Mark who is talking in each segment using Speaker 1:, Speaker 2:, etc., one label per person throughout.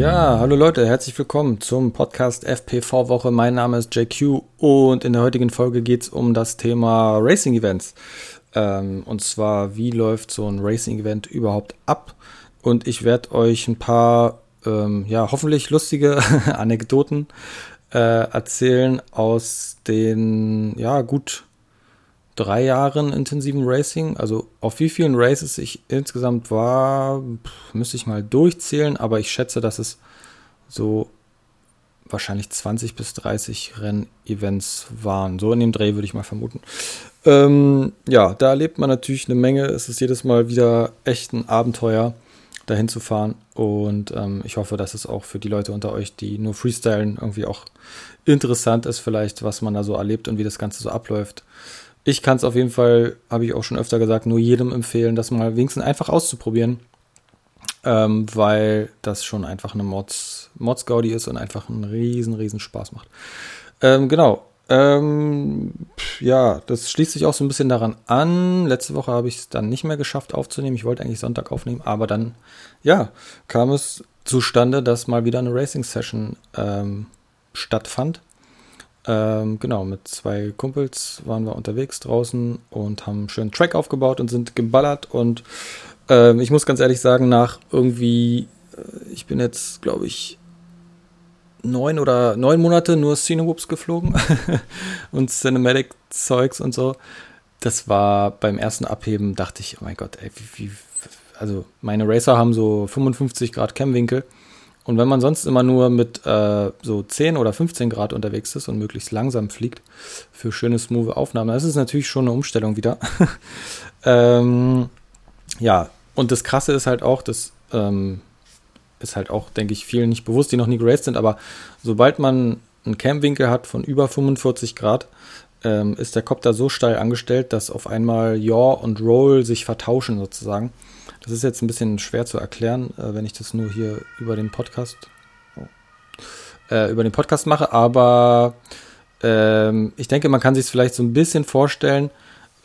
Speaker 1: Ja, hallo Leute, herzlich willkommen zum Podcast FPV Woche. Mein Name ist JQ und in der heutigen Folge geht es um das Thema Racing Events. Ähm, und zwar, wie läuft so ein Racing Event überhaupt ab? Und ich werde euch ein paar, ähm, ja, hoffentlich lustige Anekdoten äh, erzählen aus den, ja, gut drei Jahren intensiven Racing. Also auf wie vielen Races ich insgesamt war, müsste ich mal durchzählen, aber ich schätze, dass es so wahrscheinlich 20 bis 30 Rennevents waren. So in dem Dreh würde ich mal vermuten. Ähm, ja, da erlebt man natürlich eine Menge. Es ist jedes Mal wieder echt ein Abenteuer, dahin zu fahren. Und ähm, ich hoffe, dass es auch für die Leute unter euch, die nur freestylen, irgendwie auch interessant ist, vielleicht, was man da so erlebt und wie das Ganze so abläuft ich kann es auf jeden Fall, habe ich auch schon öfter gesagt, nur jedem empfehlen, das mal wenigstens einfach auszuprobieren. Ähm, weil das schon einfach eine Mods, Mods Gaudi ist und einfach einen riesen, riesen Spaß macht. Ähm, genau. Ähm, ja, das schließt sich auch so ein bisschen daran an. Letzte Woche habe ich es dann nicht mehr geschafft aufzunehmen. Ich wollte eigentlich Sonntag aufnehmen, aber dann, ja, kam es zustande, dass mal wieder eine Racing Session ähm, stattfand. Ähm, genau, mit zwei Kumpels waren wir unterwegs draußen und haben einen schönen Track aufgebaut und sind geballert. Und ähm, ich muss ganz ehrlich sagen, nach irgendwie, äh, ich bin jetzt, glaube ich, neun oder neun Monate nur Cinewhoops geflogen und Cinematic-Zeugs und so. Das war beim ersten Abheben, dachte ich, oh mein Gott, ey, wie, wie also meine Racer haben so 55 Grad Cam-Winkel und wenn man sonst immer nur mit äh, so 10 oder 15 Grad unterwegs ist und möglichst langsam fliegt für schöne, smooth Aufnahmen, das ist natürlich schon eine Umstellung wieder. ähm, ja, und das Krasse ist halt auch, das ähm, ist halt auch, denke ich, vielen nicht bewusst, die noch nie geraced sind, aber sobald man einen Camwinkel hat von über 45 Grad, ähm, ist der Kopter so steil angestellt, dass auf einmal Yaw und Roll sich vertauschen sozusagen. Das ist jetzt ein bisschen schwer zu erklären, äh, wenn ich das nur hier über den Podcast oh, äh, über den Podcast mache, aber ähm, ich denke, man kann sich es vielleicht so ein bisschen vorstellen,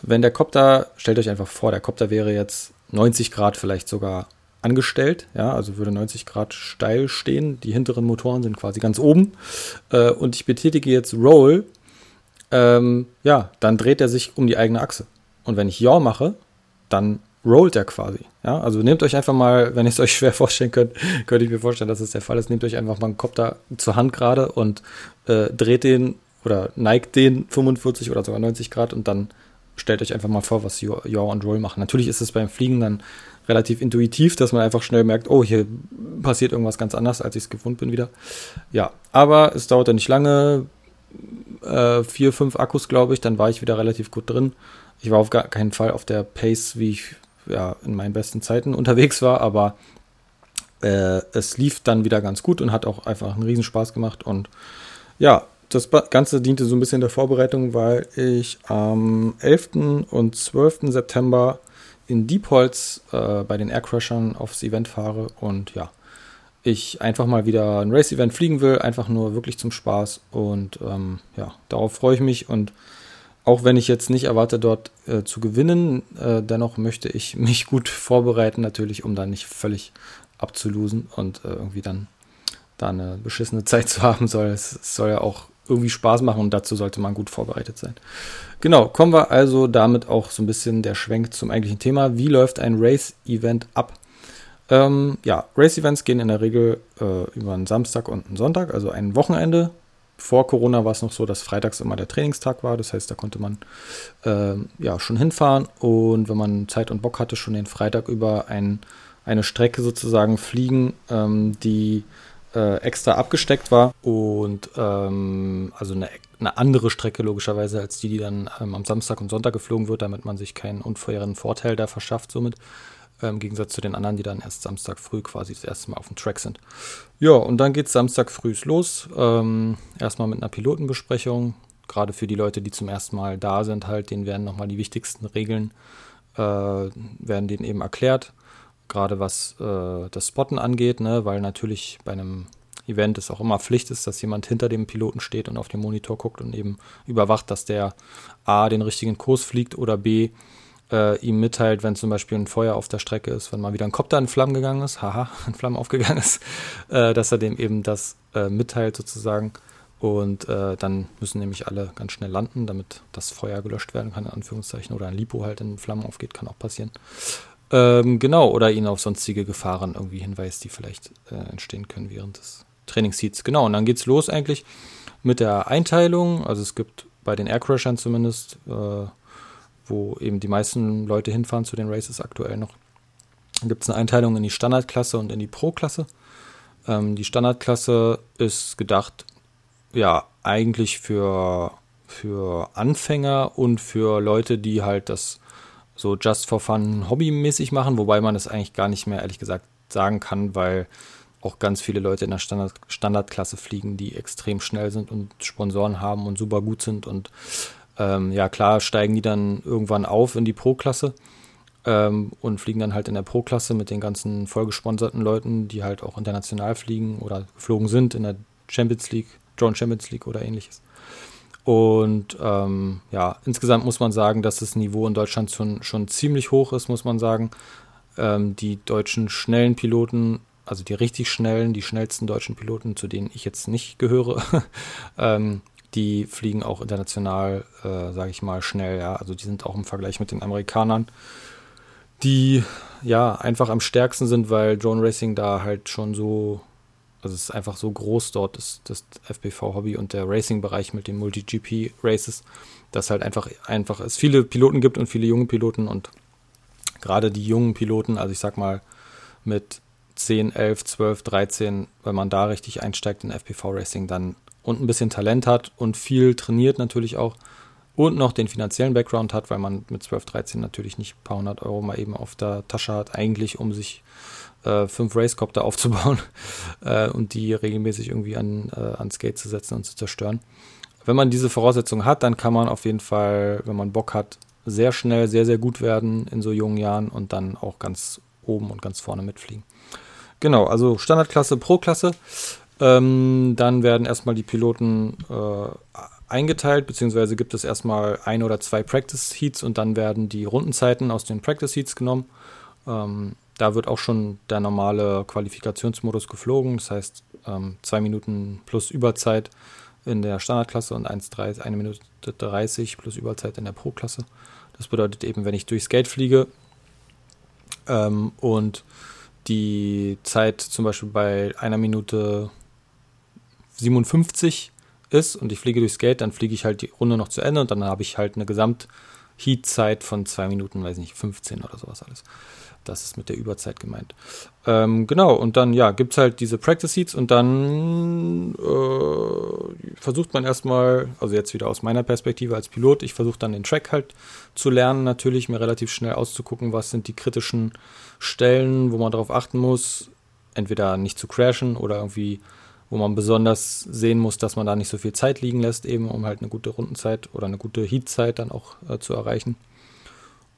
Speaker 1: wenn der Kopter, stellt euch einfach vor, der Kopter wäre jetzt 90 Grad vielleicht sogar angestellt, ja, also würde 90 Grad steil stehen, die hinteren Motoren sind quasi ganz oben. Äh, und ich betätige jetzt Roll, ähm, ja, dann dreht er sich um die eigene Achse. Und wenn ich Yaw mache, dann rollt er quasi. Ja, also nehmt euch einfach mal, wenn ihr es euch schwer vorstellen könnt, könnte ich mir vorstellen, dass es der Fall ist, nehmt euch einfach mal einen Kopter zur Hand gerade und äh, dreht den oder neigt den 45 oder sogar 90 Grad und dann stellt euch einfach mal vor, was Yaw und Roll machen. Natürlich ist es beim Fliegen dann relativ intuitiv, dass man einfach schnell merkt, oh, hier passiert irgendwas ganz anders, als ich es gewohnt bin wieder. Ja, aber es dauerte nicht lange, äh, vier, fünf Akkus, glaube ich, dann war ich wieder relativ gut drin. Ich war auf gar keinen Fall auf der Pace, wie ich ja, in meinen besten Zeiten unterwegs war, aber äh, es lief dann wieder ganz gut und hat auch einfach einen Riesenspaß gemacht. Und ja, das Ganze diente so ein bisschen der Vorbereitung, weil ich am 11. und 12. September in Diepholz äh, bei den Aircrashern aufs Event fahre und ja, ich einfach mal wieder ein Race-Event fliegen will, einfach nur wirklich zum Spaß und ähm, ja, darauf freue ich mich und auch wenn ich jetzt nicht erwarte, dort äh, zu gewinnen, äh, dennoch möchte ich mich gut vorbereiten, natürlich, um da nicht völlig abzulosen und äh, irgendwie dann da eine beschissene Zeit zu haben soll. Es, es, soll ja auch irgendwie Spaß machen und dazu sollte man gut vorbereitet sein. Genau, kommen wir also damit auch so ein bisschen der Schwenk zum eigentlichen Thema. Wie läuft ein Race-Event ab? Ähm, ja, Race-Events gehen in der Regel äh, über einen Samstag und einen Sonntag, also ein Wochenende vor Corona war es noch so, dass freitags immer der Trainingstag war. Das heißt, da konnte man äh, ja schon hinfahren und wenn man Zeit und Bock hatte, schon den Freitag über ein, eine Strecke sozusagen fliegen, ähm, die äh, extra abgesteckt war und ähm, also eine, eine, andere Strecke logischerweise als die, die dann ähm, am Samstag und Sonntag geflogen wird, damit man sich keinen unfairen Vorteil da verschafft somit. Äh, Im Gegensatz zu den anderen, die dann erst Samstag früh quasi das erste Mal auf dem Track sind. Ja, und dann geht es Samstag früh los. Ähm, erstmal mit einer Pilotenbesprechung. Gerade für die Leute, die zum ersten Mal da sind, halt, denen werden nochmal die wichtigsten Regeln, äh, werden denen eben erklärt. Gerade was äh, das Spotten angeht, ne? weil natürlich bei einem Event es auch immer Pflicht ist, dass jemand hinter dem Piloten steht und auf den Monitor guckt und eben überwacht, dass der A den richtigen Kurs fliegt oder B äh, ihm mitteilt, wenn zum Beispiel ein Feuer auf der Strecke ist, wenn mal wieder ein Kopter in Flammen gegangen ist, haha, in Flammen aufgegangen ist, äh, dass er dem eben das äh, mitteilt sozusagen. Und äh, dann müssen nämlich alle ganz schnell landen, damit das Feuer gelöscht werden kann, in Anführungszeichen. Oder ein Lipo halt in Flammen aufgeht, kann auch passieren. Ähm, genau, oder ihn auf sonstige Gefahren irgendwie hinweist, die vielleicht äh, entstehen können während des Trainingsheats. Genau, und dann geht's los eigentlich mit der Einteilung. Also es gibt bei den Aircrashern zumindest, äh, wo eben die meisten Leute hinfahren zu den Races aktuell noch, gibt es eine Einteilung in die Standardklasse und in die Pro-Klasse. Ähm, die Standardklasse ist gedacht, ja, eigentlich für, für Anfänger und für Leute, die halt das so just for fun hobbymäßig machen, wobei man es eigentlich gar nicht mehr ehrlich gesagt sagen kann, weil auch ganz viele Leute in der Standard Standardklasse fliegen, die extrem schnell sind und Sponsoren haben und super gut sind. Und ähm, ja, klar steigen die dann irgendwann auf in die Pro-Klasse ähm, und fliegen dann halt in der Pro-Klasse mit den ganzen vollgesponserten Leuten, die halt auch international fliegen oder geflogen sind in der Champions League, Drone Champions League oder ähnliches. Und ähm, ja, insgesamt muss man sagen, dass das Niveau in Deutschland schon, schon ziemlich hoch ist, muss man sagen. Ähm, die deutschen schnellen Piloten also die richtig schnellen, die schnellsten deutschen Piloten, zu denen ich jetzt nicht gehöre, ähm, die fliegen auch international, äh, sage ich mal, schnell. Ja, also die sind auch im Vergleich mit den Amerikanern, die ja einfach am stärksten sind, weil Drone Racing da halt schon so, also es ist einfach so groß dort, ist das FPV-Hobby und der Racing-Bereich mit den Multi-GP-Races, dass halt einfach einfach es viele Piloten gibt und viele junge Piloten und gerade die jungen Piloten, also ich sag mal mit 10, 11, 12, 13, wenn man da richtig einsteigt in FPV Racing, dann und ein bisschen Talent hat und viel trainiert natürlich auch und noch den finanziellen Background hat, weil man mit 12, 13 natürlich nicht ein paar hundert Euro mal eben auf der Tasche hat, eigentlich um sich äh, fünf Racecopter aufzubauen äh, und die regelmäßig irgendwie an, äh, an Skate zu setzen und zu zerstören. Wenn man diese Voraussetzungen hat, dann kann man auf jeden Fall, wenn man Bock hat, sehr schnell, sehr, sehr gut werden in so jungen Jahren und dann auch ganz oben und ganz vorne mitfliegen. Genau, also Standardklasse, Pro-Klasse. Ähm, dann werden erstmal die Piloten äh, eingeteilt, beziehungsweise gibt es erstmal ein oder zwei Practice Heats und dann werden die Rundenzeiten aus den Practice Heats genommen. Ähm, da wird auch schon der normale Qualifikationsmodus geflogen, das heißt ähm, zwei Minuten plus Überzeit in der Standardklasse und 1, 3, eine Minute 30 plus Überzeit in der Pro-Klasse. Das bedeutet eben, wenn ich durchs Gate fliege ähm, und die Zeit zum Beispiel bei einer Minute 57 ist und ich fliege durchs Gate, dann fliege ich halt die Runde noch zu Ende und dann habe ich halt eine Gesamt-Heat-Zeit von zwei Minuten, weiß nicht, 15 oder sowas alles. Das ist mit der Überzeit gemeint. Ähm, genau, und dann, ja, gibt es halt diese Practice Heats und dann äh, versucht man erstmal, also jetzt wieder aus meiner Perspektive als Pilot, ich versuche dann den Track halt zu lernen, natürlich, mir relativ schnell auszugucken, was sind die kritischen Stellen, wo man darauf achten muss, entweder nicht zu crashen oder irgendwie, wo man besonders sehen muss, dass man da nicht so viel Zeit liegen lässt, eben um halt eine gute Rundenzeit oder eine gute Heatzeit dann auch äh, zu erreichen.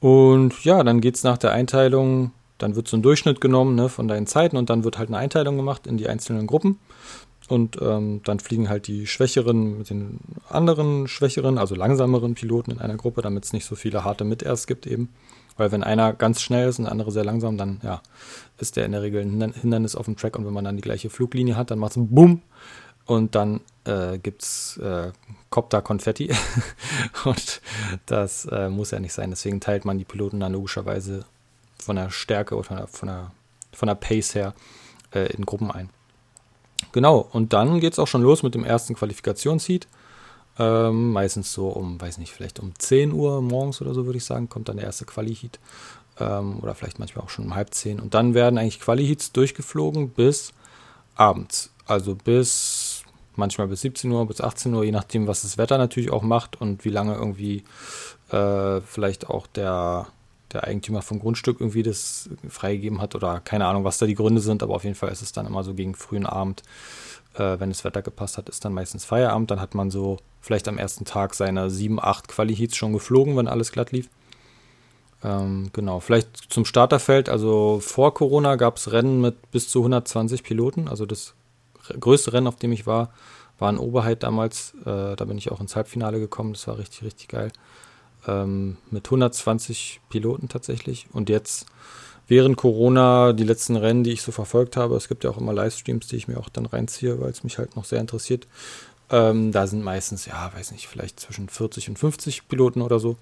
Speaker 1: Und ja, dann geht es nach der Einteilung, dann wird so ein Durchschnitt genommen ne, von deinen Zeiten und dann wird halt eine Einteilung gemacht in die einzelnen Gruppen. Und ähm, dann fliegen halt die Schwächeren mit den anderen Schwächeren, also langsameren Piloten in einer Gruppe, damit es nicht so viele harte Mit-Erst gibt eben. Weil wenn einer ganz schnell ist und der andere sehr langsam, dann ja, ist der in der Regel ein Hindernis auf dem Track und wenn man dann die gleiche Fluglinie hat, dann macht es Bumm und dann äh, gibt es äh, Copter-Konfetti. und das äh, muss ja nicht sein. Deswegen teilt man die Piloten dann logischerweise von der Stärke oder von der, von der, von der Pace her äh, in Gruppen ein. Genau, und dann geht es auch schon los mit dem ersten Qualifikationsheat. Ähm, meistens so um, weiß nicht, vielleicht um 10 Uhr morgens oder so, würde ich sagen, kommt dann der erste Quali-Heat. Ähm, oder vielleicht manchmal auch schon um halb 10. Und dann werden eigentlich Quali-Heats durchgeflogen bis abends. Also bis manchmal bis 17 Uhr, bis 18 Uhr, je nachdem, was das Wetter natürlich auch macht und wie lange irgendwie äh, vielleicht auch der, der Eigentümer vom Grundstück irgendwie das freigegeben hat oder keine Ahnung, was da die Gründe sind, aber auf jeden Fall ist es dann immer so gegen frühen Abend, äh, wenn das Wetter gepasst hat, ist dann meistens Feierabend. Dann hat man so vielleicht am ersten Tag seine 7, 8 Quali-Heats schon geflogen, wenn alles glatt lief. Ähm, genau, vielleicht zum Starterfeld. Also vor Corona gab es Rennen mit bis zu 120 Piloten. Also das größte Rennen, auf dem ich war, war in Oberheit damals. Äh, da bin ich auch ins Halbfinale gekommen. Das war richtig, richtig geil. Ähm, mit 120 Piloten tatsächlich. Und jetzt während Corona die letzten Rennen, die ich so verfolgt habe, es gibt ja auch immer Livestreams, die ich mir auch dann reinziehe, weil es mich halt noch sehr interessiert. Ähm, da sind meistens, ja, weiß nicht, vielleicht zwischen 40 und 50 Piloten oder so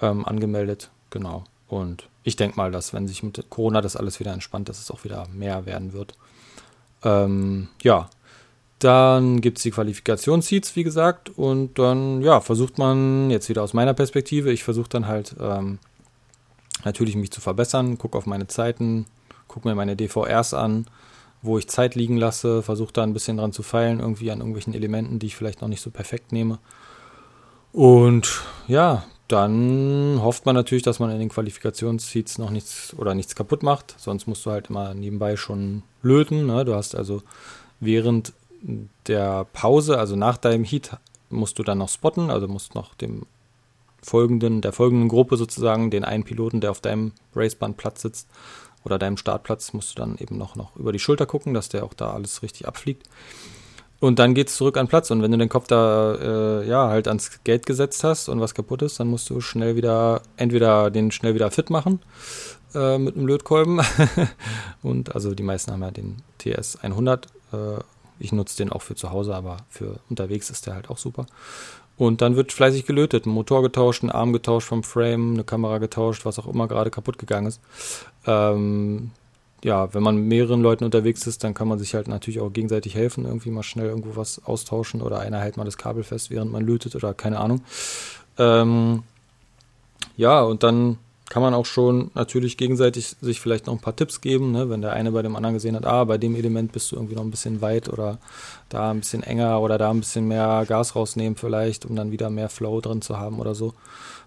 Speaker 1: ähm, angemeldet. Genau. Und ich denke mal, dass wenn sich mit Corona das alles wieder entspannt, dass es auch wieder mehr werden wird. Ähm, ja, dann gibt es die Qualifikationsseats, wie gesagt, und dann, ja, versucht man, jetzt wieder aus meiner Perspektive, ich versuche dann halt ähm, natürlich mich zu verbessern, gucke auf meine Zeiten, gucke mir meine DVRs an, wo ich Zeit liegen lasse, versuche da ein bisschen dran zu feilen, irgendwie an irgendwelchen Elementen, die ich vielleicht noch nicht so perfekt nehme. Und ja, dann hofft man natürlich, dass man in den Qualifikationsseats noch nichts oder nichts kaputt macht. Sonst musst du halt immer nebenbei schon löten. Ne? Du hast also während der Pause, also nach deinem Heat, musst du dann noch spotten, also musst noch dem folgenden, der folgenden Gruppe sozusagen, den einen Piloten, der auf deinem Raceband-Platz sitzt oder deinem Startplatz, musst du dann eben noch, noch über die Schulter gucken, dass der auch da alles richtig abfliegt. Und dann geht es zurück an Platz. Und wenn du den Kopf da äh, ja halt ans Gate gesetzt hast und was kaputt ist, dann musst du schnell wieder, entweder den schnell wieder fit machen äh, mit einem Lötkolben. und also die meisten haben ja den TS 100. Äh, ich nutze den auch für zu Hause, aber für unterwegs ist der halt auch super. Und dann wird fleißig gelötet, ein Motor getauscht, ein Arm getauscht vom Frame, eine Kamera getauscht, was auch immer gerade kaputt gegangen ist. Ähm, ja, wenn man mit mehreren Leuten unterwegs ist, dann kann man sich halt natürlich auch gegenseitig helfen, irgendwie mal schnell irgendwo was austauschen oder einer hält mal das Kabel fest, während man lötet oder keine Ahnung. Ähm, ja, und dann kann man auch schon natürlich gegenseitig sich vielleicht noch ein paar Tipps geben, ne? wenn der eine bei dem anderen gesehen hat, ah, bei dem Element bist du irgendwie noch ein bisschen weit oder da ein bisschen enger oder da ein bisschen mehr Gas rausnehmen vielleicht, um dann wieder mehr Flow drin zu haben oder so.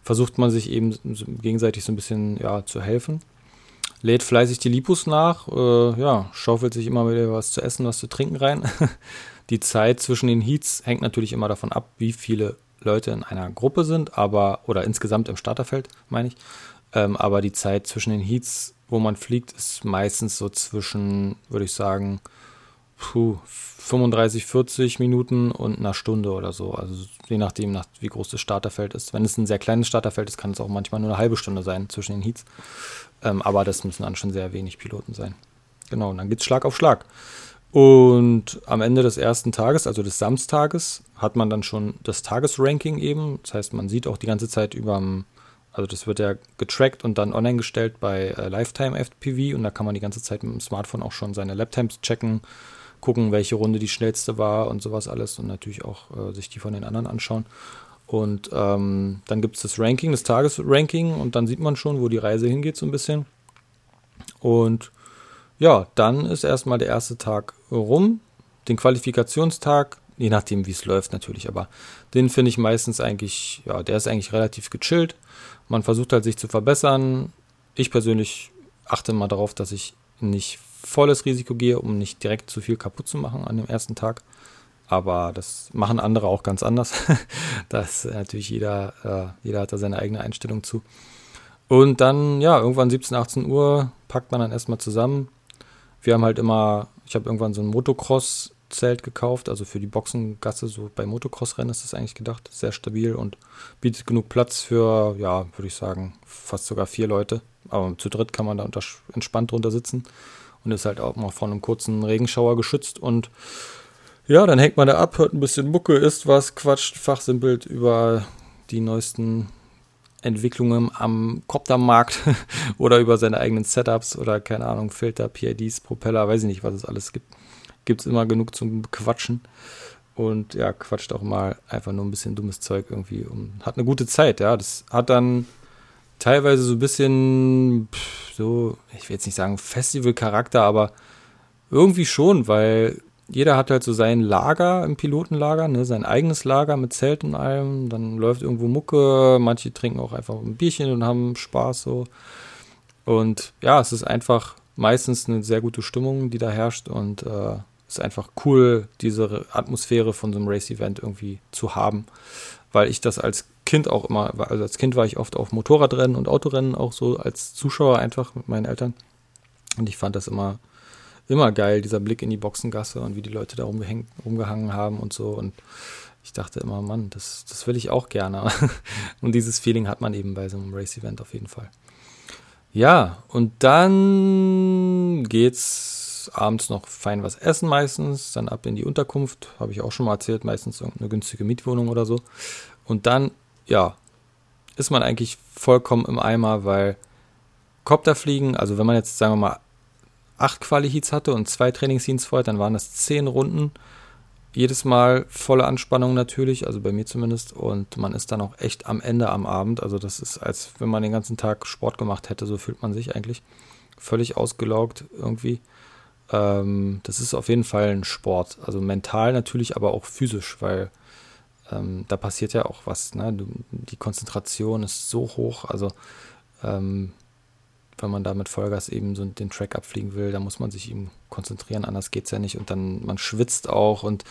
Speaker 1: Versucht man sich eben gegenseitig so ein bisschen ja, zu helfen lädt fleißig die Lipus nach, äh, ja, schaufelt sich immer wieder was zu essen, was zu trinken rein. die Zeit zwischen den Heats hängt natürlich immer davon ab, wie viele Leute in einer Gruppe sind, aber, oder insgesamt im Starterfeld, meine ich. Ähm, aber die Zeit zwischen den Heats, wo man fliegt, ist meistens so zwischen, würde ich sagen, puh, 35, 40 Minuten und einer Stunde oder so. Also je nachdem, nach, wie groß das Starterfeld ist. Wenn es ein sehr kleines Starterfeld ist, kann es auch manchmal nur eine halbe Stunde sein zwischen den Heats. Ähm, aber das müssen dann schon sehr wenig Piloten sein. Genau, und dann geht es Schlag auf Schlag. Und am Ende des ersten Tages, also des Samstages, hat man dann schon das Tagesranking eben. Das heißt, man sieht auch die ganze Zeit über, also das wird ja getrackt und dann online gestellt bei äh, Lifetime FPV und da kann man die ganze Zeit mit dem Smartphone auch schon seine Laptimes checken, gucken, welche Runde die schnellste war und sowas alles und natürlich auch äh, sich die von den anderen anschauen. Und ähm, dann gibt es das Ranking, das Tagesranking und dann sieht man schon, wo die Reise hingeht so ein bisschen. Und ja, dann ist erstmal der erste Tag rum. Den Qualifikationstag, je nachdem wie es läuft natürlich, aber den finde ich meistens eigentlich, ja, der ist eigentlich relativ gechillt. Man versucht halt sich zu verbessern. Ich persönlich achte mal darauf, dass ich nicht volles Risiko gehe, um nicht direkt zu viel kaputt zu machen an dem ersten Tag. Aber das machen andere auch ganz anders. das natürlich jeder, äh, jeder hat da seine eigene Einstellung zu. Und dann, ja, irgendwann 17, 18 Uhr packt man dann erstmal zusammen. Wir haben halt immer, ich habe irgendwann so ein Motocross-Zelt gekauft, also für die Boxengasse, so bei Motocross-Rennen ist das eigentlich gedacht. Sehr stabil und bietet genug Platz für, ja, würde ich sagen, fast sogar vier Leute. Aber zu dritt kann man da entspannt drunter sitzen und ist halt auch mal von einem kurzen Regenschauer geschützt und ja, dann hängt man da ab, hört ein bisschen Mucke, isst was, quatscht, fachsimpelt über die neuesten Entwicklungen am Coptermarkt oder über seine eigenen Setups oder keine Ahnung, Filter, PIDs, Propeller, weiß ich nicht, was es alles gibt. Gibt es immer genug zum Quatschen. Und ja, quatscht auch mal einfach nur ein bisschen dummes Zeug irgendwie und hat eine gute Zeit, ja. Das hat dann teilweise so ein bisschen, so, ich will jetzt nicht sagen Festival-Charakter, aber irgendwie schon, weil jeder hat halt so sein Lager im Pilotenlager, ne, sein eigenes Lager mit Zelt und allem. Dann läuft irgendwo Mucke, manche trinken auch einfach ein Bierchen und haben Spaß so. Und ja, es ist einfach meistens eine sehr gute Stimmung, die da herrscht und äh, es einfach cool, diese Atmosphäre von so einem Race-Event irgendwie zu haben, weil ich das als Kind auch immer, also als Kind war ich oft auf Motorradrennen und Autorennen auch so als Zuschauer einfach mit meinen Eltern und ich fand das immer immer geil, dieser Blick in die Boxengasse und wie die Leute da rumgehangen haben und so. Und ich dachte immer, Mann, das, das will ich auch gerne. und dieses Feeling hat man eben bei so einem Race-Event auf jeden Fall. Ja, und dann geht's abends noch fein was essen meistens, dann ab in die Unterkunft, habe ich auch schon mal erzählt, meistens irgendeine günstige Mietwohnung oder so. Und dann, ja, ist man eigentlich vollkommen im Eimer, weil Copterfliegen, also wenn man jetzt, sagen wir mal, acht Quali-Heats hatte und zwei Trainingsheats vorher, dann waren das zehn Runden jedes Mal volle Anspannung natürlich, also bei mir zumindest. Und man ist dann auch echt am Ende am Abend. Also das ist, als wenn man den ganzen Tag Sport gemacht hätte, so fühlt man sich eigentlich. Völlig ausgelaugt irgendwie. Ähm, das ist auf jeden Fall ein Sport. Also mental natürlich, aber auch physisch, weil ähm, da passiert ja auch was. Ne? Die Konzentration ist so hoch. Also ähm, wenn man da mit Vollgas eben so den Track abfliegen will, da muss man sich eben konzentrieren, anders geht es ja nicht. Und dann, man schwitzt auch und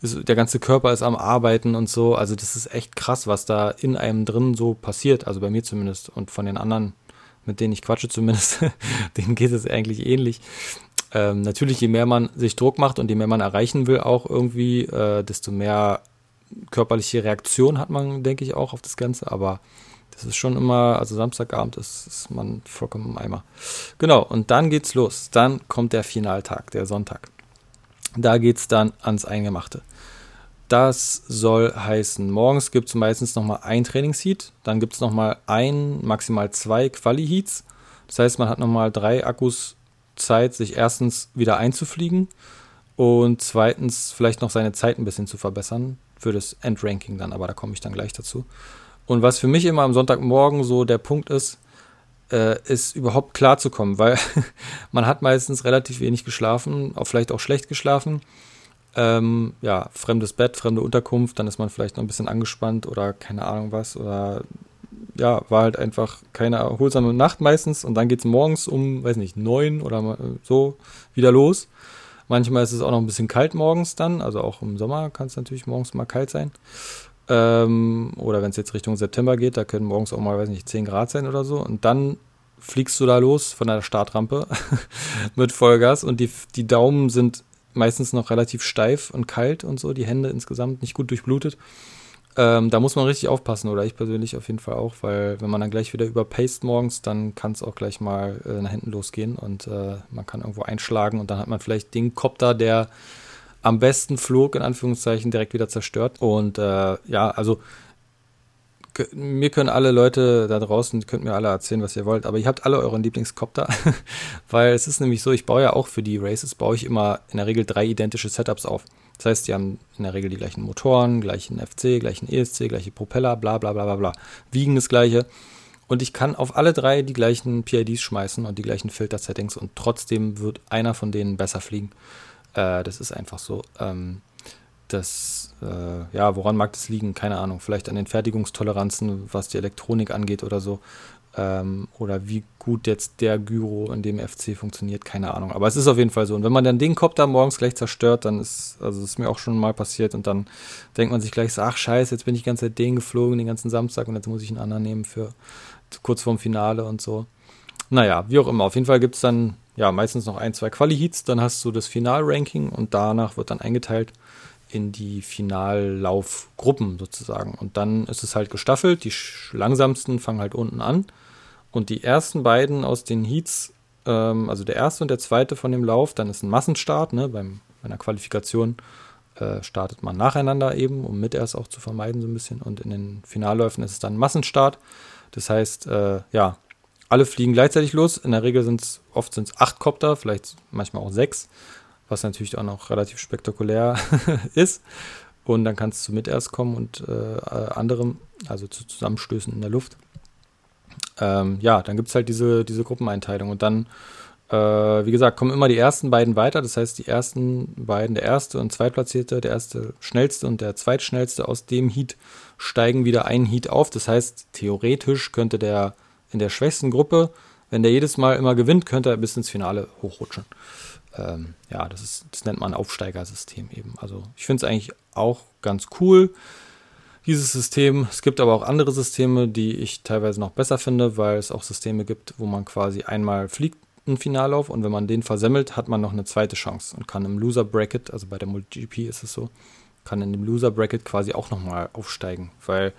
Speaker 1: ist, der ganze Körper ist am Arbeiten und so. Also das ist echt krass, was da in einem drin so passiert. Also bei mir zumindest und von den anderen, mit denen ich quatsche zumindest, denen geht es eigentlich ähnlich. Ähm, natürlich, je mehr man sich Druck macht und je mehr man erreichen will, auch irgendwie, äh, desto mehr körperliche Reaktion hat man, denke ich, auch auf das Ganze. Aber das ist schon immer, also Samstagabend ist, ist man vollkommen im Eimer. Genau, und dann geht's los. Dann kommt der Finaltag, der Sonntag. Da geht's dann ans Eingemachte. Das soll heißen, morgens gibt es meistens nochmal ein Trainingsheat, dann gibt es nochmal ein, maximal zwei Quali-Heats. Das heißt, man hat nochmal drei Akkus Zeit, sich erstens wieder einzufliegen und zweitens vielleicht noch seine Zeit ein bisschen zu verbessern für das Endranking dann, aber da komme ich dann gleich dazu. Und was für mich immer am Sonntagmorgen so der Punkt ist, äh, ist überhaupt klarzukommen, weil man hat meistens relativ wenig geschlafen, auch vielleicht auch schlecht geschlafen. Ähm, ja, fremdes Bett, fremde Unterkunft, dann ist man vielleicht noch ein bisschen angespannt oder keine Ahnung was oder ja, war halt einfach keine erholsame Nacht meistens und dann geht es morgens um, weiß nicht, neun oder so wieder los. Manchmal ist es auch noch ein bisschen kalt morgens dann, also auch im Sommer kann es natürlich morgens mal kalt sein. Ähm, oder wenn es jetzt Richtung September geht, da können morgens auch mal, weiß nicht, 10 Grad sein oder so. Und dann fliegst du da los von der Startrampe mit Vollgas und die, die Daumen sind meistens noch relativ steif und kalt und so, die Hände insgesamt nicht gut durchblutet. Ähm, da muss man richtig aufpassen, oder ich persönlich auf jeden Fall auch, weil wenn man dann gleich wieder überpaced morgens, dann kann es auch gleich mal äh, nach hinten losgehen und äh, man kann irgendwo einschlagen und dann hat man vielleicht den Kopter, der am besten flog, in Anführungszeichen, direkt wieder zerstört. Und äh, ja, also mir können alle Leute da draußen, könnt mir alle erzählen, was ihr wollt, aber ihr habt alle euren Lieblingscopter, weil es ist nämlich so, ich baue ja auch für die Races, baue ich immer in der Regel drei identische Setups auf. Das heißt, die haben in der Regel die gleichen Motoren, gleichen FC, gleichen ESC, gleiche Propeller, bla bla bla bla bla, wiegen das gleiche. Und ich kann auf alle drei die gleichen PIDs schmeißen und die gleichen Filter-Settings und trotzdem wird einer von denen besser fliegen. Äh, das ist einfach so. Ähm, das, äh, ja, woran mag das liegen? Keine Ahnung. Vielleicht an den Fertigungstoleranzen, was die Elektronik angeht oder so. Ähm, oder wie gut jetzt der Gyro in dem FC funktioniert, keine Ahnung. Aber es ist auf jeden Fall so. Und wenn man dann den Kopf da morgens gleich zerstört, dann ist, also ist mir auch schon mal passiert und dann denkt man sich gleich so, ach scheiße, jetzt bin ich die ganze Zeit den geflogen, den ganzen Samstag und jetzt muss ich einen anderen nehmen für kurz vorm Finale und so. Naja, wie auch immer. Auf jeden Fall gibt es dann ja, meistens noch ein, zwei Quali-Heats, dann hast du das Final-Ranking und danach wird dann eingeteilt in die Finallaufgruppen sozusagen. Und dann ist es halt gestaffelt, die langsamsten fangen halt unten an und die ersten beiden aus den Heats, ähm, also der erste und der zweite von dem Lauf, dann ist ein Massenstart, ne, beim, bei einer Qualifikation äh, startet man nacheinander eben, um mit erst auch zu vermeiden so ein bisschen und in den Finalläufen ist es dann Massenstart. Das heißt, äh, ja, alle fliegen gleichzeitig los. In der Regel sind es oft sind's acht Kopter, vielleicht manchmal auch sechs, was natürlich auch noch relativ spektakulär ist. Und dann kannst du mit erst kommen und äh, anderem, also zu Zusammenstößen in der Luft. Ähm, ja, dann gibt es halt diese, diese Gruppeneinteilung. Und dann, äh, wie gesagt, kommen immer die ersten beiden weiter. Das heißt, die ersten beiden, der erste und zweitplatzierte, der erste schnellste und der zweitschnellste aus dem Heat steigen wieder einen Heat auf. Das heißt, theoretisch könnte der in der schwächsten Gruppe, wenn der jedes Mal immer gewinnt, könnte er bis ins Finale hochrutschen. Ähm, ja, das, ist, das nennt man Aufsteigersystem eben. Also ich finde es eigentlich auch ganz cool, dieses System. Es gibt aber auch andere Systeme, die ich teilweise noch besser finde, weil es auch Systeme gibt, wo man quasi einmal fliegt einen Finallauf und wenn man den versemmelt, hat man noch eine zweite Chance und kann im Loser Bracket, also bei der MultiGP ist es so, kann in dem Loser Bracket quasi auch nochmal aufsteigen, weil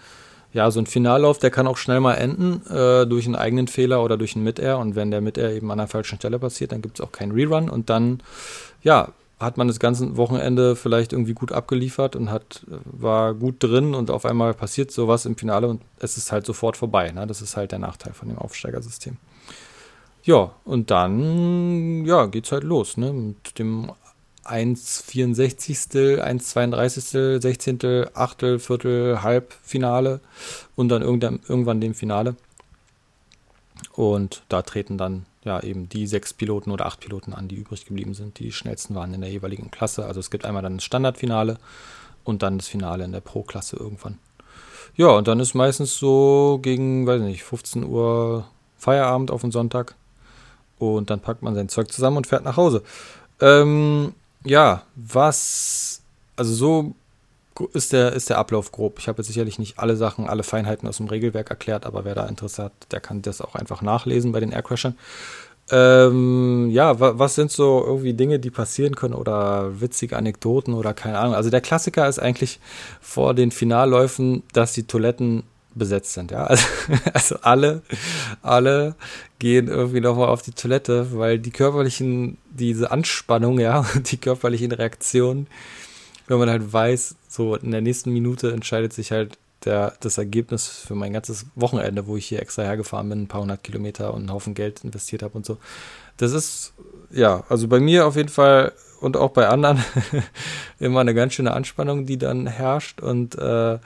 Speaker 1: ja, so ein Finallauf, der kann auch schnell mal enden äh, durch einen eigenen Fehler oder durch einen Mid-Air. Und wenn der Mid-Air eben an der falschen Stelle passiert, dann gibt es auch keinen Rerun. Und dann, ja, hat man das ganze Wochenende vielleicht irgendwie gut abgeliefert und hat, war gut drin und auf einmal passiert sowas im Finale und es ist halt sofort vorbei. Ne? Das ist halt der Nachteil von dem Aufsteigersystem. Ja, und dann, ja, geht's halt los, ne? Mit dem 1,64, 1,32, 16., Achtel, Viertel, Halbfinale und dann irgendwann dem Finale. Und da treten dann ja eben die sechs Piloten oder acht Piloten an, die übrig geblieben sind, die die schnellsten waren in der jeweiligen Klasse. Also es gibt einmal dann das Standardfinale und dann das Finale in der Pro-Klasse irgendwann. Ja, und dann ist meistens so gegen, weiß nicht, 15 Uhr Feierabend auf den Sonntag. Und dann packt man sein Zeug zusammen und fährt nach Hause. Ähm, ja, was, also so ist der, ist der Ablauf grob. Ich habe jetzt sicherlich nicht alle Sachen, alle Feinheiten aus dem Regelwerk erklärt, aber wer da Interesse hat, der kann das auch einfach nachlesen bei den Aircrashern. Ähm, ja, wa was sind so irgendwie Dinge, die passieren können oder witzige Anekdoten oder keine Ahnung. Also der Klassiker ist eigentlich vor den Finalläufen, dass die Toiletten besetzt sind, ja. Also, also alle, alle gehen irgendwie nochmal auf die Toilette, weil die körperlichen, diese Anspannung, ja, die körperlichen Reaktionen, wenn man halt weiß, so in der nächsten Minute entscheidet sich halt der, das Ergebnis für mein ganzes Wochenende, wo ich hier extra hergefahren bin, ein paar hundert Kilometer und einen Haufen Geld investiert habe und so. Das ist, ja, also bei mir auf jeden Fall und auch bei anderen immer eine ganz schöne Anspannung, die dann herrscht und äh,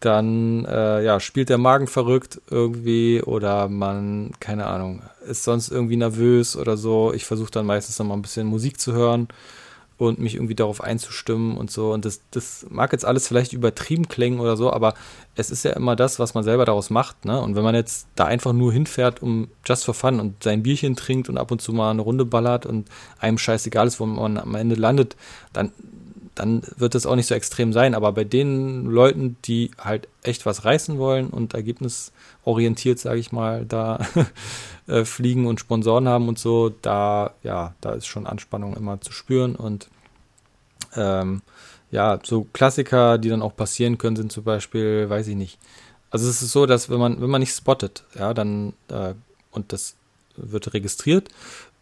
Speaker 1: dann äh, ja, spielt der Magen verrückt irgendwie oder man, keine Ahnung, ist sonst irgendwie nervös oder so. Ich versuche dann meistens noch mal ein bisschen Musik zu hören und mich irgendwie darauf einzustimmen und so. Und das, das mag jetzt alles vielleicht übertrieben klingen oder so, aber es ist ja immer das, was man selber daraus macht. Ne? Und wenn man jetzt da einfach nur hinfährt, um just for fun und sein Bierchen trinkt und ab und zu mal eine Runde ballert und einem scheißegal ist, wo man am Ende landet, dann, dann wird es auch nicht so extrem sein. Aber bei den Leuten, die halt echt was reißen wollen und ergebnisorientiert, sage ich mal, da äh, fliegen und Sponsoren haben und so, da, ja, da ist schon Anspannung immer zu spüren und ähm, ja, so Klassiker, die dann auch passieren können, sind zum Beispiel, weiß ich nicht. Also es ist so, dass wenn man, wenn man nicht spottet, ja, dann äh, und das wird registriert,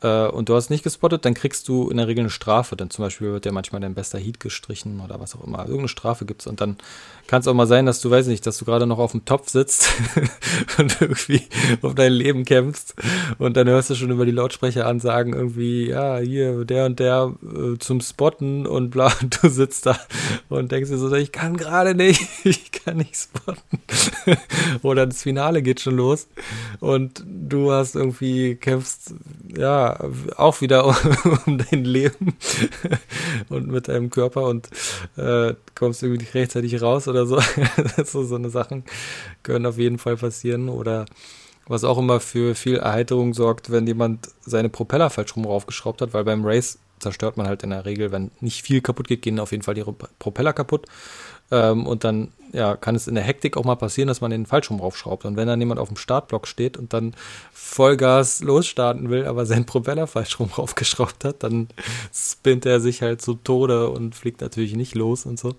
Speaker 1: äh, und du hast nicht gespottet, dann kriegst du in der Regel eine Strafe. Dann zum Beispiel wird ja manchmal dein bester Heat gestrichen oder was auch immer. Irgendeine Strafe gibt es und dann kann es auch mal sein, dass du, weiß nicht, dass du gerade noch auf dem Topf sitzt und irgendwie um dein Leben kämpfst und dann hörst du schon über die Lautsprecher ansagen irgendwie, ja, hier, der und der äh, zum Spotten und bla, und du sitzt da und denkst dir so, ich kann gerade nicht, ich kann nicht spotten. oder das Finale geht schon los und du hast irgendwie, kämpfst, ja, auch wieder um, dein Leben und mit deinem Körper und äh, kommst irgendwie nicht rechtzeitig raus oder so. so. So eine Sachen können auf jeden Fall passieren. Oder was auch immer für viel Erheiterung sorgt, wenn jemand seine Propeller falsch rum raufgeschraubt hat, weil beim Race zerstört man halt in der Regel, wenn nicht viel kaputt geht, gehen auf jeden Fall die Propeller kaputt. Ähm, und dann ja, kann es in der Hektik auch mal passieren, dass man den falsch rum raufschraubt. Und wenn dann jemand auf dem Startblock steht und dann Vollgas losstarten will, aber seinen Propeller falsch rum raufgeschraubt hat, dann spinnt er sich halt zu Tode und fliegt natürlich nicht los und so.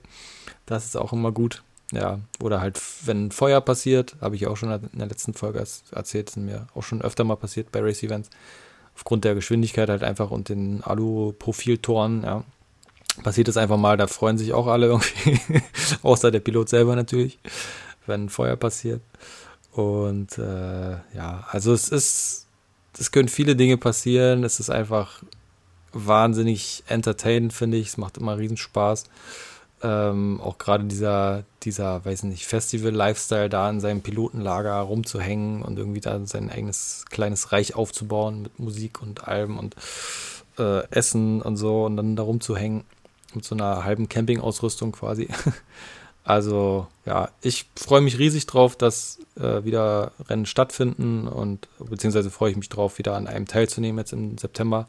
Speaker 1: Das ist auch immer gut. Ja, oder halt, wenn Feuer passiert, habe ich auch schon in der letzten Folge erzählt, ist mir auch schon öfter mal passiert bei Race Events. Aufgrund der Geschwindigkeit halt einfach und den Alu-Profiltoren, ja, passiert es einfach mal, da freuen sich auch alle irgendwie, außer der Pilot selber natürlich, wenn Feuer passiert. Und äh, ja, also es ist, es können viele Dinge passieren, es ist einfach wahnsinnig entertainend, finde ich, es macht immer riesen Spaß. Ähm, auch gerade dieser, dieser, weiß nicht, Festival-Lifestyle da in seinem Pilotenlager rumzuhängen und irgendwie da sein eigenes kleines Reich aufzubauen mit Musik und Alben und äh, Essen und so und dann da rumzuhängen mit so einer halben Campingausrüstung quasi. Also ja, ich freue mich riesig drauf, dass äh, wieder Rennen stattfinden und beziehungsweise freue ich mich drauf, wieder an einem teilzunehmen jetzt im September.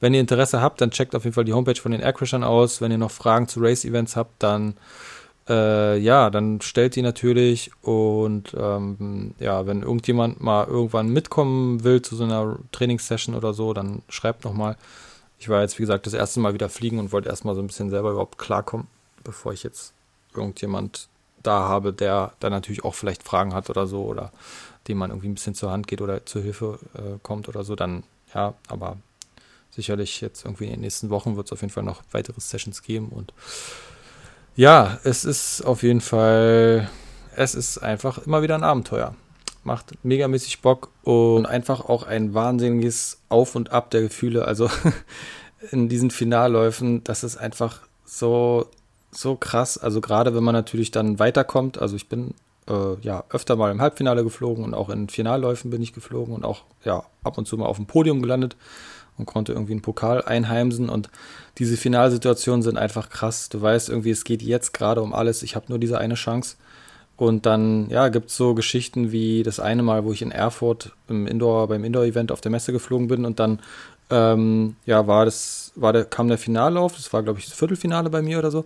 Speaker 1: Wenn ihr Interesse habt, dann checkt auf jeden Fall die Homepage von den Aircrashern aus. Wenn ihr noch Fragen zu Race-Events habt, dann äh, ja, dann stellt die natürlich und ähm, ja, wenn irgendjemand mal irgendwann mitkommen will zu so einer Trainingssession oder so, dann schreibt nochmal. Ich war jetzt, wie gesagt, das erste Mal wieder fliegen und wollte erstmal so ein bisschen selber überhaupt klarkommen, bevor ich jetzt irgendjemand da habe, der da natürlich auch vielleicht Fragen hat oder so oder dem man irgendwie ein bisschen zur Hand geht oder zur Hilfe äh, kommt oder so, dann ja, aber sicherlich jetzt irgendwie in den nächsten Wochen wird es auf jeden Fall noch weitere Sessions geben und ja, es ist auf jeden Fall, es ist einfach immer wieder ein Abenteuer. Macht megamäßig Bock und einfach auch ein wahnsinniges Auf und Ab der Gefühle. Also in diesen Finalläufen, das ist einfach so, so krass. Also gerade wenn man natürlich dann weiterkommt. Also ich bin äh, ja öfter mal im Halbfinale geflogen und auch in Finalläufen bin ich geflogen und auch ja ab und zu mal auf dem Podium gelandet und konnte irgendwie einen Pokal einheimsen. Und diese Finalsituationen sind einfach krass. Du weißt irgendwie, es geht jetzt gerade um alles. Ich habe nur diese eine Chance. Und dann, ja, gibt es so Geschichten wie das eine Mal, wo ich in Erfurt im Indoor, beim Indoor-Event auf der Messe geflogen bin und dann, ähm, ja, war das, war der, kam der Finallauf, das war, glaube ich, das Viertelfinale bei mir oder so.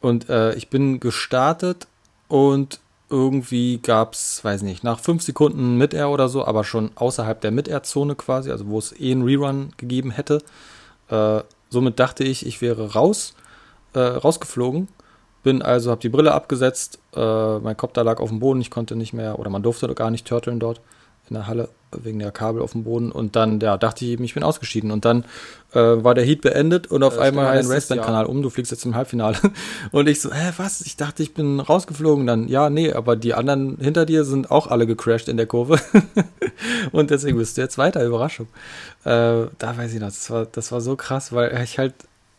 Speaker 1: Und äh, ich bin gestartet und irgendwie gab es, weiß nicht, nach fünf Sekunden Mid-Air oder so, aber schon außerhalb der Mid-Air-Zone quasi, also wo es eh einen Rerun gegeben hätte. Äh, somit dachte ich, ich wäre raus, äh, rausgeflogen. Bin also, habe die Brille abgesetzt, äh, mein Kopf da lag auf dem Boden, ich konnte nicht mehr, oder man durfte gar nicht turteln dort in der Halle wegen der Kabel auf dem Boden. Und dann ja, dachte ich eben, ich bin ausgeschieden. Und dann äh, war der Heat beendet und auf äh, einmal heißt es dein Kanal um, du fliegst jetzt im Halbfinale. Und ich so, hä, was? Ich dachte, ich bin rausgeflogen, dann ja, nee, aber die anderen hinter dir sind auch alle gecrashed in der Kurve. Und deswegen bist du jetzt weiter, Überraschung. Äh, da weiß ich noch, das war, das war so krass, weil ich halt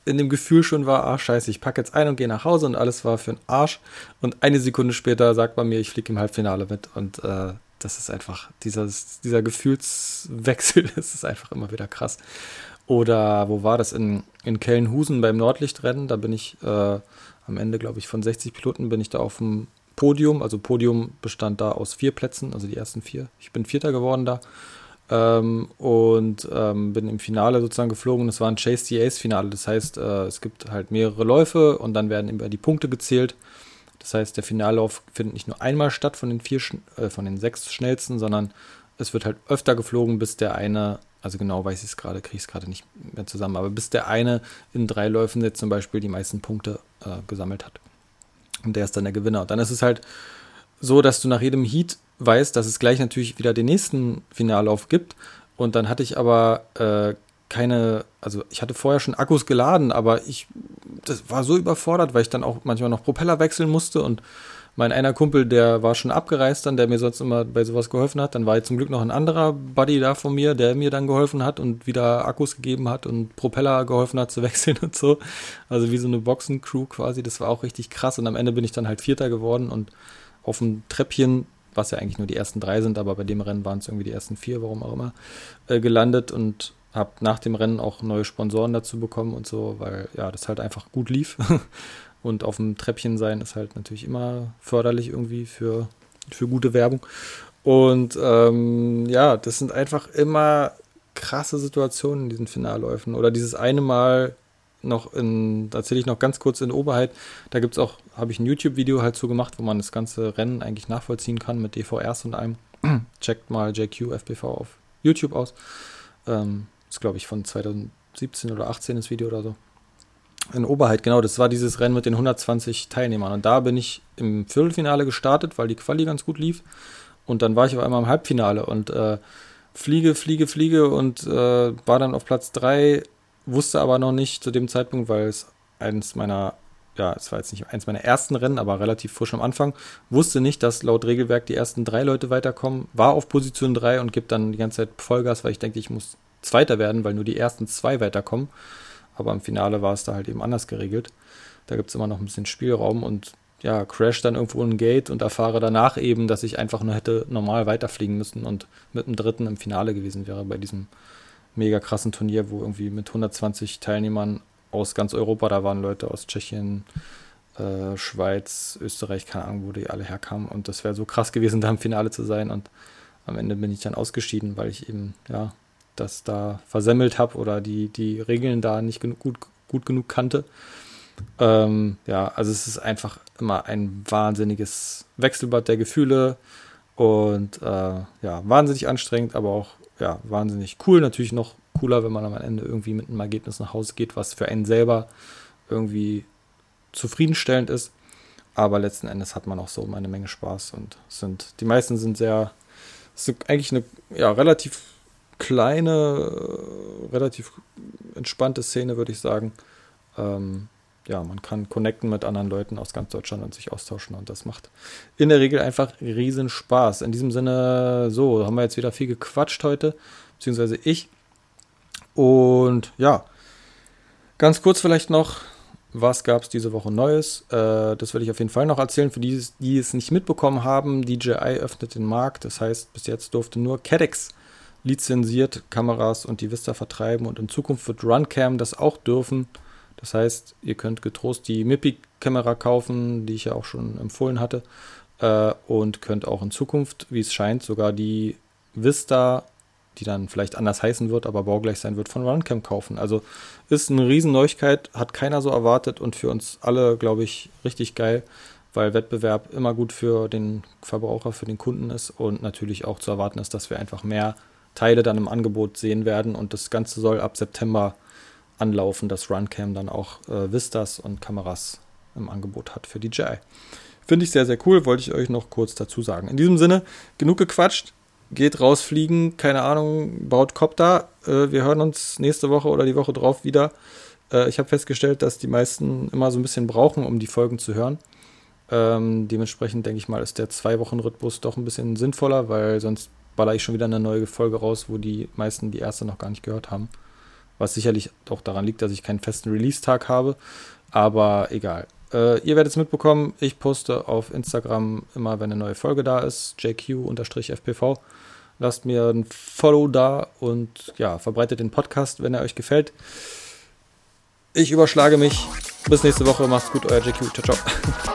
Speaker 1: in dem Gefühl schon war, ah scheiße, ich packe jetzt ein und gehe nach Hause und alles war für den Arsch und eine Sekunde später sagt man mir, ich fliege im Halbfinale mit und äh, das ist einfach, dieser, dieser Gefühlswechsel, das ist einfach immer wieder krass. Oder wo war das? In, in Kellenhusen beim Nordlichtrennen, da bin ich äh, am Ende, glaube ich, von 60 Piloten bin ich da auf dem Podium. Also Podium bestand da aus vier Plätzen, also die ersten vier. Ich bin Vierter geworden da. Ähm, und ähm, bin im Finale sozusagen geflogen. Das war ein Chase the Ace Finale. Das heißt, äh, es gibt halt mehrere Läufe und dann werden immer die Punkte gezählt. Das heißt, der Finallauf findet nicht nur einmal statt von den vier, äh, von den sechs schnellsten, sondern es wird halt öfter geflogen, bis der eine, also genau weiß ich es gerade, kriege ich es gerade nicht mehr zusammen, aber bis der eine in drei Läufen jetzt zum Beispiel die meisten Punkte äh, gesammelt hat. Und der ist dann der Gewinner. Und dann ist es halt so, dass du nach jedem Heat weißt, dass es gleich natürlich wieder den nächsten Finallauf gibt. Und dann hatte ich aber äh, keine, also ich hatte vorher schon Akkus geladen, aber ich das war so überfordert, weil ich dann auch manchmal noch Propeller wechseln musste und mein einer Kumpel, der war schon abgereist dann, der mir sonst immer bei sowas geholfen hat. Dann war jetzt zum Glück noch ein anderer Buddy da von mir, der mir dann geholfen hat und wieder Akkus gegeben hat und Propeller geholfen hat zu wechseln und so. Also wie so eine Boxencrew quasi. Das war auch richtig krass. Und am Ende bin ich dann halt Vierter geworden und auf dem Treppchen, was ja eigentlich nur die ersten drei sind, aber bei dem Rennen waren es irgendwie die ersten vier, warum auch immer, äh, gelandet und habe nach dem Rennen auch neue Sponsoren dazu bekommen und so, weil ja, das halt einfach gut lief. und auf dem Treppchen sein ist halt natürlich immer förderlich irgendwie für, für gute Werbung. Und ähm, ja, das sind einfach immer krasse Situationen in diesen Finalläufen. Oder dieses eine Mal noch in, erzähle ich noch ganz kurz in Oberheit, da gibt es auch, habe ich ein YouTube-Video halt zu gemacht, wo man das ganze Rennen eigentlich nachvollziehen kann mit DVRs und allem. Checkt mal JQ FPV auf YouTube aus. Ähm, ist, glaube ich, von 2017 oder 18 das Video oder so. In Oberheit, genau, das war dieses Rennen mit den 120 Teilnehmern. Und da bin ich im Viertelfinale gestartet, weil die Quali ganz gut lief. Und dann war ich auf einmal im Halbfinale und äh, fliege, fliege, fliege und äh, war dann auf Platz 3, wusste aber noch nicht zu dem Zeitpunkt, weil es eines meiner, ja, es war jetzt nicht eins meiner ersten Rennen, aber relativ frisch am Anfang, wusste nicht, dass laut Regelwerk die ersten drei Leute weiterkommen, war auf Position 3 und gibt dann die ganze Zeit Vollgas, weil ich denke, ich muss Zweiter werden, weil nur die ersten zwei weiterkommen. Aber im Finale war es da halt eben anders geregelt. Da gibt es immer noch ein bisschen Spielraum und ja, crash dann irgendwo ein Gate und erfahre danach eben, dass ich einfach nur hätte normal weiterfliegen müssen und mit dem dritten im Finale gewesen wäre bei diesem mega krassen Turnier, wo irgendwie mit 120 Teilnehmern aus ganz Europa, da waren Leute aus Tschechien, äh, Schweiz, Österreich, keine Ahnung, wo die alle herkamen. Und das wäre so krass gewesen, da im Finale zu sein. Und am Ende bin ich dann ausgeschieden, weil ich eben, ja, das da versemmelt habe oder die, die Regeln da nicht genug, gut, gut genug kannte. Ähm, ja, also es ist einfach immer ein wahnsinniges Wechselbad der Gefühle und äh, ja, wahnsinnig anstrengend, aber auch ja, wahnsinnig cool. Natürlich noch cooler, wenn man am Ende irgendwie mit einem Ergebnis nach Hause geht, was für einen selber irgendwie zufriedenstellend ist. Aber letzten Endes hat man auch so eine Menge Spaß und sind, die meisten sind sehr, sind eigentlich eine ja, relativ kleine, relativ entspannte Szene, würde ich sagen. Ähm, ja, man kann connecten mit anderen Leuten aus ganz Deutschland und sich austauschen und das macht in der Regel einfach riesen Spaß. In diesem Sinne, so, haben wir jetzt wieder viel gequatscht heute, beziehungsweise ich. Und ja, ganz kurz vielleicht noch, was gab es diese Woche Neues? Äh, das werde ich auf jeden Fall noch erzählen. Für die, die es nicht mitbekommen haben, DJI öffnet den Markt. Das heißt, bis jetzt durfte nur Cadex lizenziert Kameras und die Vista vertreiben und in Zukunft wird Runcam das auch dürfen. Das heißt, ihr könnt getrost die MIPI-Kamera kaufen, die ich ja auch schon empfohlen hatte, äh, und könnt auch in Zukunft, wie es scheint, sogar die Vista, die dann vielleicht anders heißen wird, aber baugleich sein wird, von Runcam kaufen. Also ist eine Riesenneuigkeit, hat keiner so erwartet und für uns alle, glaube ich, richtig geil, weil Wettbewerb immer gut für den Verbraucher, für den Kunden ist und natürlich auch zu erwarten ist, dass wir einfach mehr Teile dann im Angebot sehen werden und das Ganze soll ab September anlaufen, dass Runcam dann auch äh, Vistas und Kameras im Angebot hat für DJI. Finde ich sehr, sehr cool, wollte ich euch noch kurz dazu sagen. In diesem Sinne, genug gequatscht, geht rausfliegen, keine Ahnung, baut Copter. Äh, wir hören uns nächste Woche oder die Woche drauf wieder. Äh, ich habe festgestellt, dass die meisten immer so ein bisschen brauchen, um die Folgen zu hören. Ähm, dementsprechend denke ich mal, ist der Zwei-Wochen-Rhythmus doch ein bisschen sinnvoller, weil sonst baller ich schon wieder eine neue Folge raus, wo die meisten die erste noch gar nicht gehört haben. Was sicherlich auch daran liegt, dass ich keinen festen Release-Tag habe. Aber egal. Äh, ihr werdet es mitbekommen. Ich poste auf Instagram immer, wenn eine neue Folge da ist. JQ-FPV. Lasst mir ein Follow da und ja, verbreitet den Podcast, wenn er euch gefällt. Ich überschlage mich. Bis nächste Woche. Macht's gut, euer JQ. Ciao, ciao.